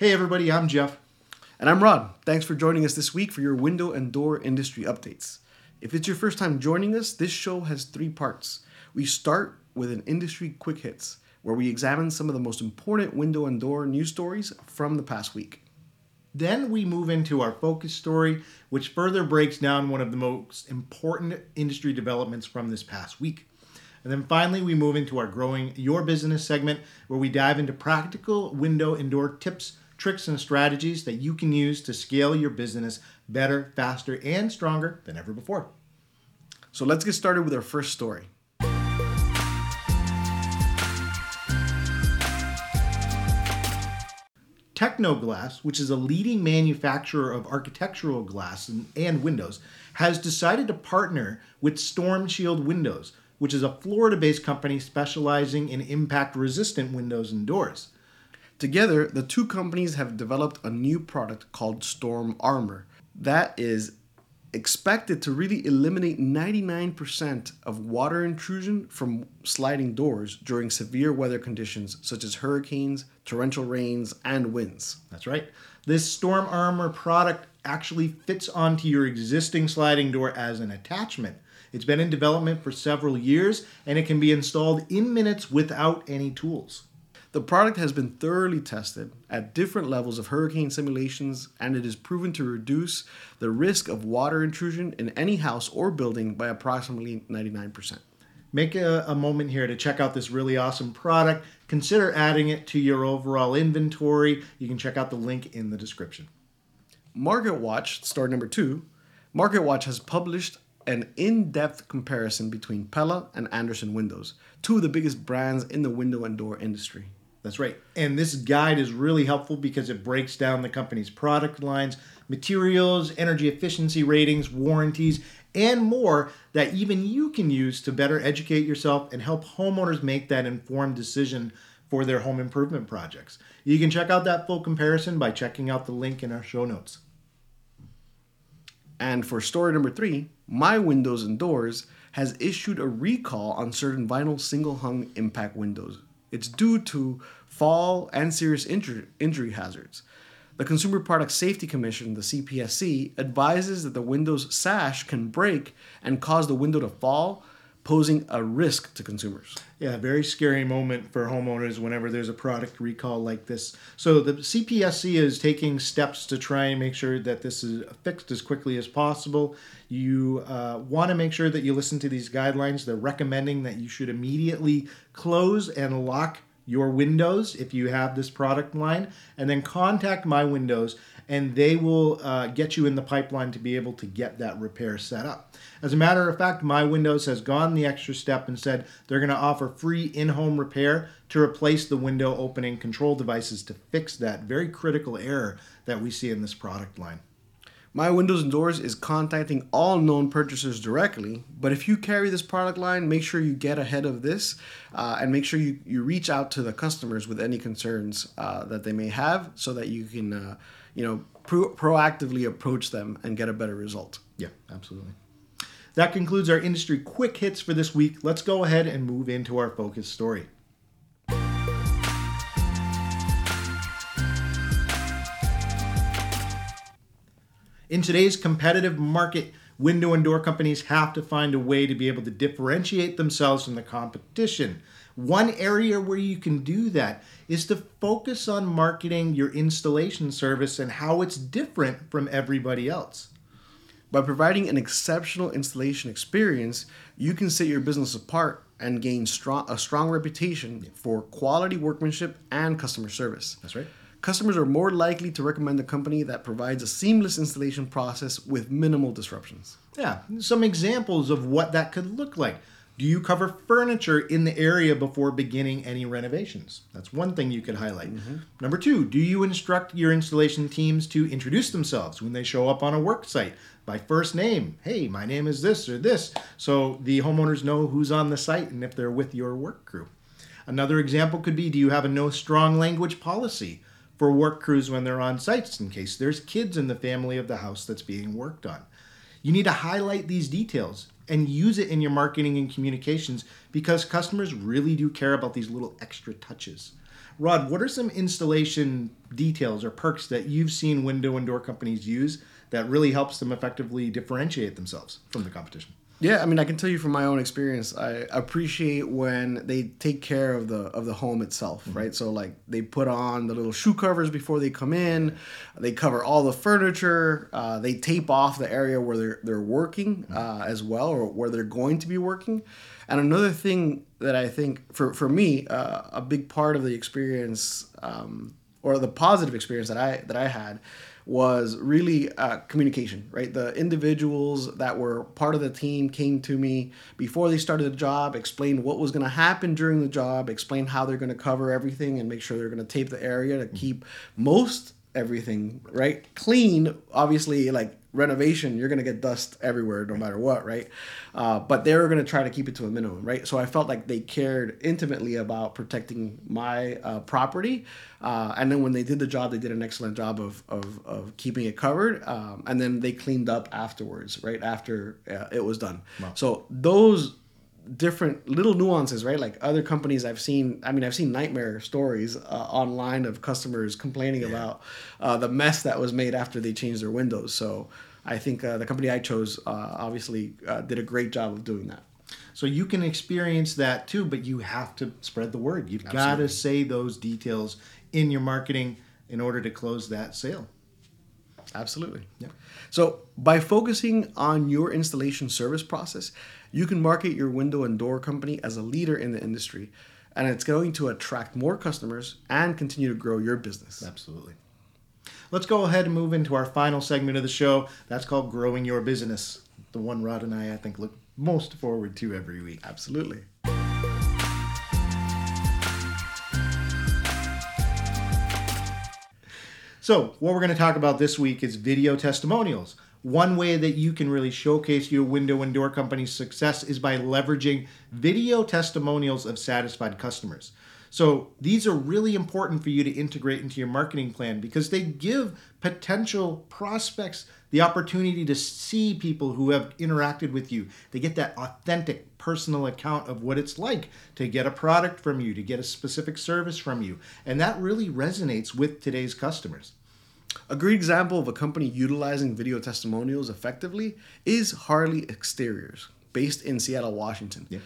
Hey, everybody, I'm Jeff. And I'm Rod. Thanks for joining us this week for your window and door industry updates. If it's your first time joining us, this show has three parts. We start with an industry quick hits, where we examine some of the most important window and door news stories from the past week. Then we move into our focus story, which further breaks down one of the most important industry developments from this past week. And then finally, we move into our Growing Your Business segment, where we dive into practical window and door tips, tricks, and strategies that you can use to scale your business better, faster, and stronger than ever before. So let's get started with our first story. Tecnoglass, which is a leading manufacturer of architectural glass and, and, windows, has decided to partner with Storm Shield Windows, which is a Florida based company specializing in impact resistant windows and doors. Together, the two companies have developed a new product called Storm Armor that is expected to really eliminate 99% of water intrusion from sliding doors during severe weather conditions such as hurricanes, torrential rains, and winds. That's right. This Storm Armor product actually fits onto your existing sliding door as an attachment. It's been in development for several years and it can be installed in minutes without any tools. The product has been thoroughly tested at different levels of hurricane simulations, and it is proven to reduce the risk of water intrusion in any house or building by approximately 99%. Make a, a, moment here to check out this really awesome product. Consider adding it to your overall inventory. You can check out the link in the description. Market Watch, store number two, Market Watch has published an in depth comparison between Pella and Andersen Windows, two of the biggest brands in the window and door industry. That's right. And this guide is really helpful because it breaks down the company's product lines, materials, energy efficiency ratings, warranties, and more that even you can use to better educate yourself and help homeowners make that informed decision for their home improvement projects. You can check out that full comparison by checking out the link in our show notes. And for story number three, My Windows and Doors has issued a recall on certain vinyl single hung impact windows it's due to fall and serious injury, injury hazards. The Consumer Product Safety Commission, the CPSC, advises that the window's sash can break and cause the window to fall, posing a risk to consumers. Yeah, very scary moment for homeowners whenever there's a product recall like this. So the CPSC is taking steps to try and make sure that this is fixed as quickly as possible. You uh, want to make sure that you listen to these guidelines. They're recommending that you should immediately close and lock your windows if you have this product line, and then contact My Windows and they will uh, get you in the pipeline to be able to get that repair set up. As a matter of fact, My Windows has gone the extra step and said they're going to offer free in home repair to replace the window opening control devices to fix that very critical error that we see in this product line. My Windows and Doors is contacting all known purchasers directly, but if you carry this product line, make sure you get ahead of this uh, and make sure you, you reach out to the customers with any concerns uh, that they may have so that you can uh, you know, pro- proactively approach them and get a better result. Yeah, absolutely. That concludes our industry quick hits for this week. Let's go ahead and move into our focus story. In today's competitive market, window and door companies have to find a way to be able to differentiate themselves from the competition. One area where you can do that is to focus on marketing your installation service and how it's different from everybody else. By providing an exceptional installation experience, you can set your business apart and gain strong, a strong reputation for quality workmanship and customer service. That's right. Customers are more likely to recommend a company that provides a seamless installation process with minimal disruptions. Yeah, some examples of what that could look like. Do you cover furniture in the area before beginning any renovations? That's one thing you could highlight. Mm-hmm. Number two, do you instruct your installation teams to introduce themselves when they show up on a work site by first name? Hey, my name is this or this. So the homeowners know who's on the site and if they're with your work crew. Another example could be do you have a no strong language policy for work crews when they're on sites in case there's kids in the family of the house that's being worked on? You need to highlight these details and use it in your marketing and communications because customers really do care about these little extra touches. Rod, what are some installation details or perks that you've seen window and door companies use that really helps them effectively differentiate themselves from the competition? Yeah, I mean, I can tell you from my own experience, I appreciate when they take care of the of the home itself, mm-hmm. right? So like they put on the little shoe covers before they come in, they cover all the furniture, uh, they tape off the area where they're they're working mm-hmm. uh, as well, or where they're going to be working. And another thing that I think for for me, uh, a big part of the experience, um, or the positive experience that I that I had was really uh, communication, right? The individuals that were part of the team came to me before they started the job, explained what was going to happen during the job, explained how they're going to cover everything and make sure they're going to tape the area to keep most everything right clean obviously like renovation you're going to get dust everywhere no matter what right? Uh, but they were going to try to keep it to a minimum right? So i felt like they cared intimately about protecting my uh, property uh, and then when they did the job they did an excellent job of, of, of keeping it covered um, and then they cleaned up afterwards right after uh, it was done. Wow. so those different little nuances, right? Like other companies I've seen, I mean, I've seen nightmare stories uh, online of customers complaining yeah. about uh, the mess that was made after they changed their windows. So I think uh, the company I chose uh, obviously uh, did a great job of doing that. So you can experience that too, but you have to spread the word. You've got to say those details in your marketing in order to close that sale. Absolutely. Yeah. So by focusing on your installation service process, you can market your window and door company as a leader in the industry, and it's going to attract more customers and continue to grow your business. Absolutely. Let's go ahead and move into our final segment of the show. That's called Growing Your Business. The one Rod and I, I think, look most forward to every week. Absolutely. So, what we're going to talk about this week is video testimonials. One way that you can really showcase your window and door company's success is by leveraging video testimonials of satisfied customers. So these are really important for you to integrate into your marketing plan because they give potential prospects the opportunity to see people who have interacted with you. They get that authentic personal account of what it's like to get a product from you, to get a specific service from you. And that really resonates with today's customers. A great example of a company utilizing video testimonials effectively is Harley Exteriors, based in Seattle, Washington. Yeah.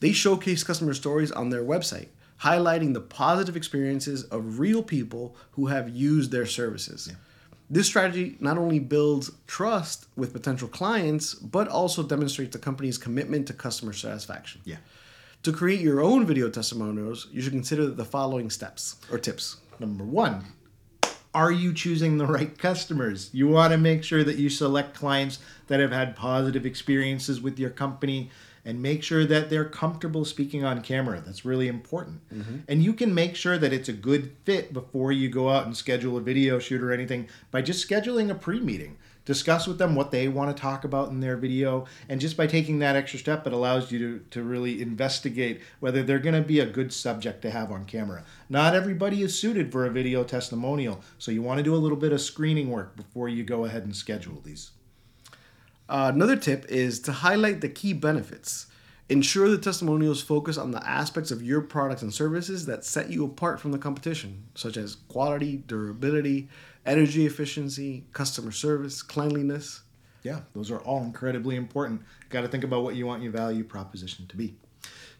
They showcase customer stories on their website, highlighting the positive experiences of real people who have used their services. Yeah. This strategy not only builds trust with potential clients, but also demonstrates the company's commitment to customer satisfaction. Yeah. To create your own video testimonials, you should consider the following steps or tips. Number one, are you choosing the right customers? You want to make sure that you select clients that have had positive experiences with your company and make sure that they're comfortable speaking on camera. That's really important. Mm-hmm. And you can make sure that it's a good fit before you go out and schedule a video shoot or anything by just scheduling a pre meeting discuss with them what they want to talk about in their video. And just by taking that extra step it allows you to, to really investigate whether they're going to be a good subject to have on camera. Not everybody is suited for a video testimonial so you want to do a little bit of screening work before you go ahead and schedule these. Uh, another tip is to highlight the key benefits Ensure the testimonials focus on the aspects of your products and services that set you apart from the competition, such as quality, durability, energy efficiency, customer service, cleanliness. Yeah, those are all incredibly important. Got to think about what you want your value proposition to be.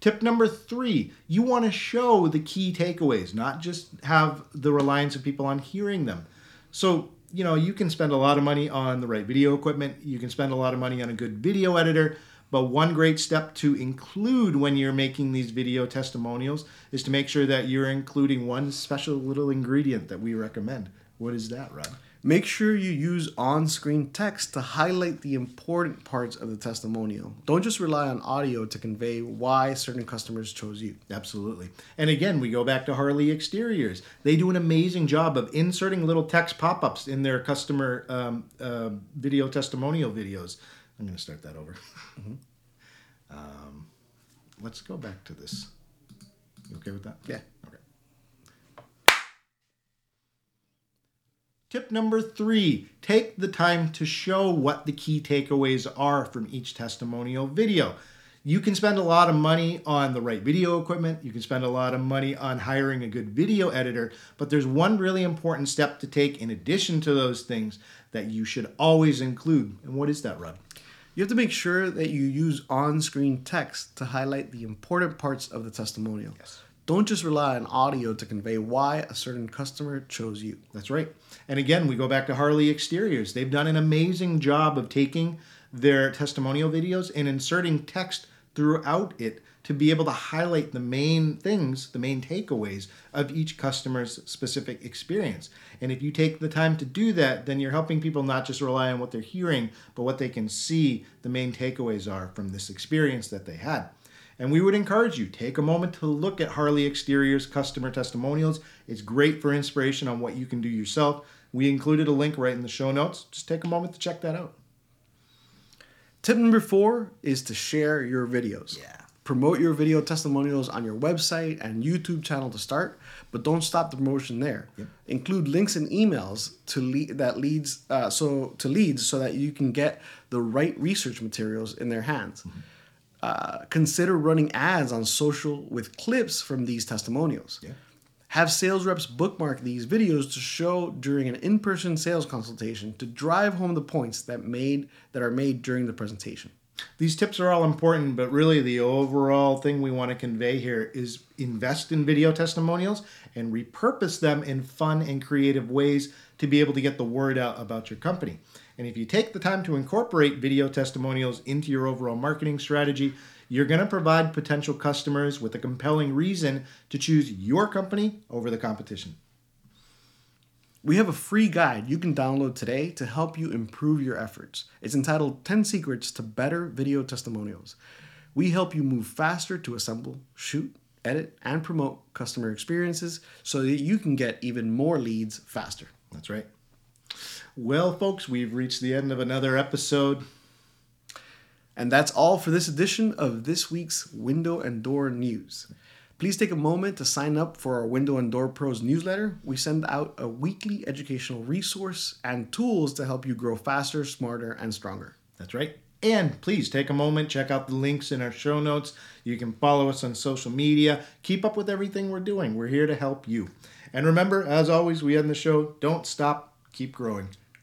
Tip number three, you want to show the key takeaways, not just have the reliance of people on hearing them. So, you know, you can spend a lot of money on the right video equipment, you can spend a lot of money on a good video editor, but one great step to include when you're making these video testimonials is to make sure that you're including one special little ingredient that we recommend. What is that, Rod? Make sure you use on screen text to highlight the important parts of the testimonial. Don't just rely on audio to convey why certain customers chose you. Absolutely. And again, we go back to Harley Exteriors. They do an amazing job of inserting little text pop ups in their customer um, uh, video testimonial videos. I'm going to start that over. Mm-hmm. Um, let's go back to this. You okay with that? Yeah. Okay. Tip number three take the time to show what the key takeaways are from each testimonial video. You can spend a lot of money on the right video equipment. You can spend a lot of money on hiring a good video editor. But there's one really important step to take in addition to those things that you should always include. And what is that, Rod? You have to make sure that you use on screen text to highlight the important parts of the testimonial. Yes. Don't just rely on audio to convey why a certain customer chose you. That's right. And again, we go back to Harley Exteriors. They've done an amazing job of taking their testimonial videos and inserting text throughout it to be able to highlight the main things, the main takeaways of each customer's specific experience. And if you take the time to do that, then you're helping people not just rely on what they're hearing, but what they can see the main takeaways are from this experience that they had. And we would encourage you take a moment to look at Harley Exteriors customer testimonials. It's great for inspiration on what you can do yourself. We included a link right in the show notes. Just take a moment to check that out. Tip number four is to share your videos. Yeah. Promote your video testimonials on your website and YouTube channel to start, but don't stop the promotion there. Yep. Include links and emails to lead that leads uh, so to leads so that you can get the right research materials in their hands. Mm-hmm. Uh, consider running ads on social with clips from these testimonials. Yeah. Have sales reps bookmark these videos to show during an in-person sales consultation to drive home the points that made that are made during the presentation. These tips are all important, but really the overall thing we want to convey here is invest in video testimonials and repurpose them in fun and creative ways to be able to get the word out about your company. And if you take the time to incorporate video testimonials into your overall marketing strategy, you're going to provide potential customers with a compelling reason to choose your company over the competition. We have a free guide you can download today to help you improve your efforts. It's entitled 10 Secrets to Better Video Testimonials. We help you move faster to assemble, shoot, edit, and promote customer experiences so that you can get even more leads faster. That's right. Well, folks, we've reached the end of another episode. And that's all for this edition of this week's Window and Door News. Please take a moment to sign up for our Window and Door Pros newsletter. We send out a weekly educational resource and tools to help you grow faster, smarter, and stronger. That's right. And please take a moment, check out the links in our show notes. You can follow us on social media. Keep up with everything we're doing. We're here to help you. And remember, as always, we end the show don't stop, keep growing.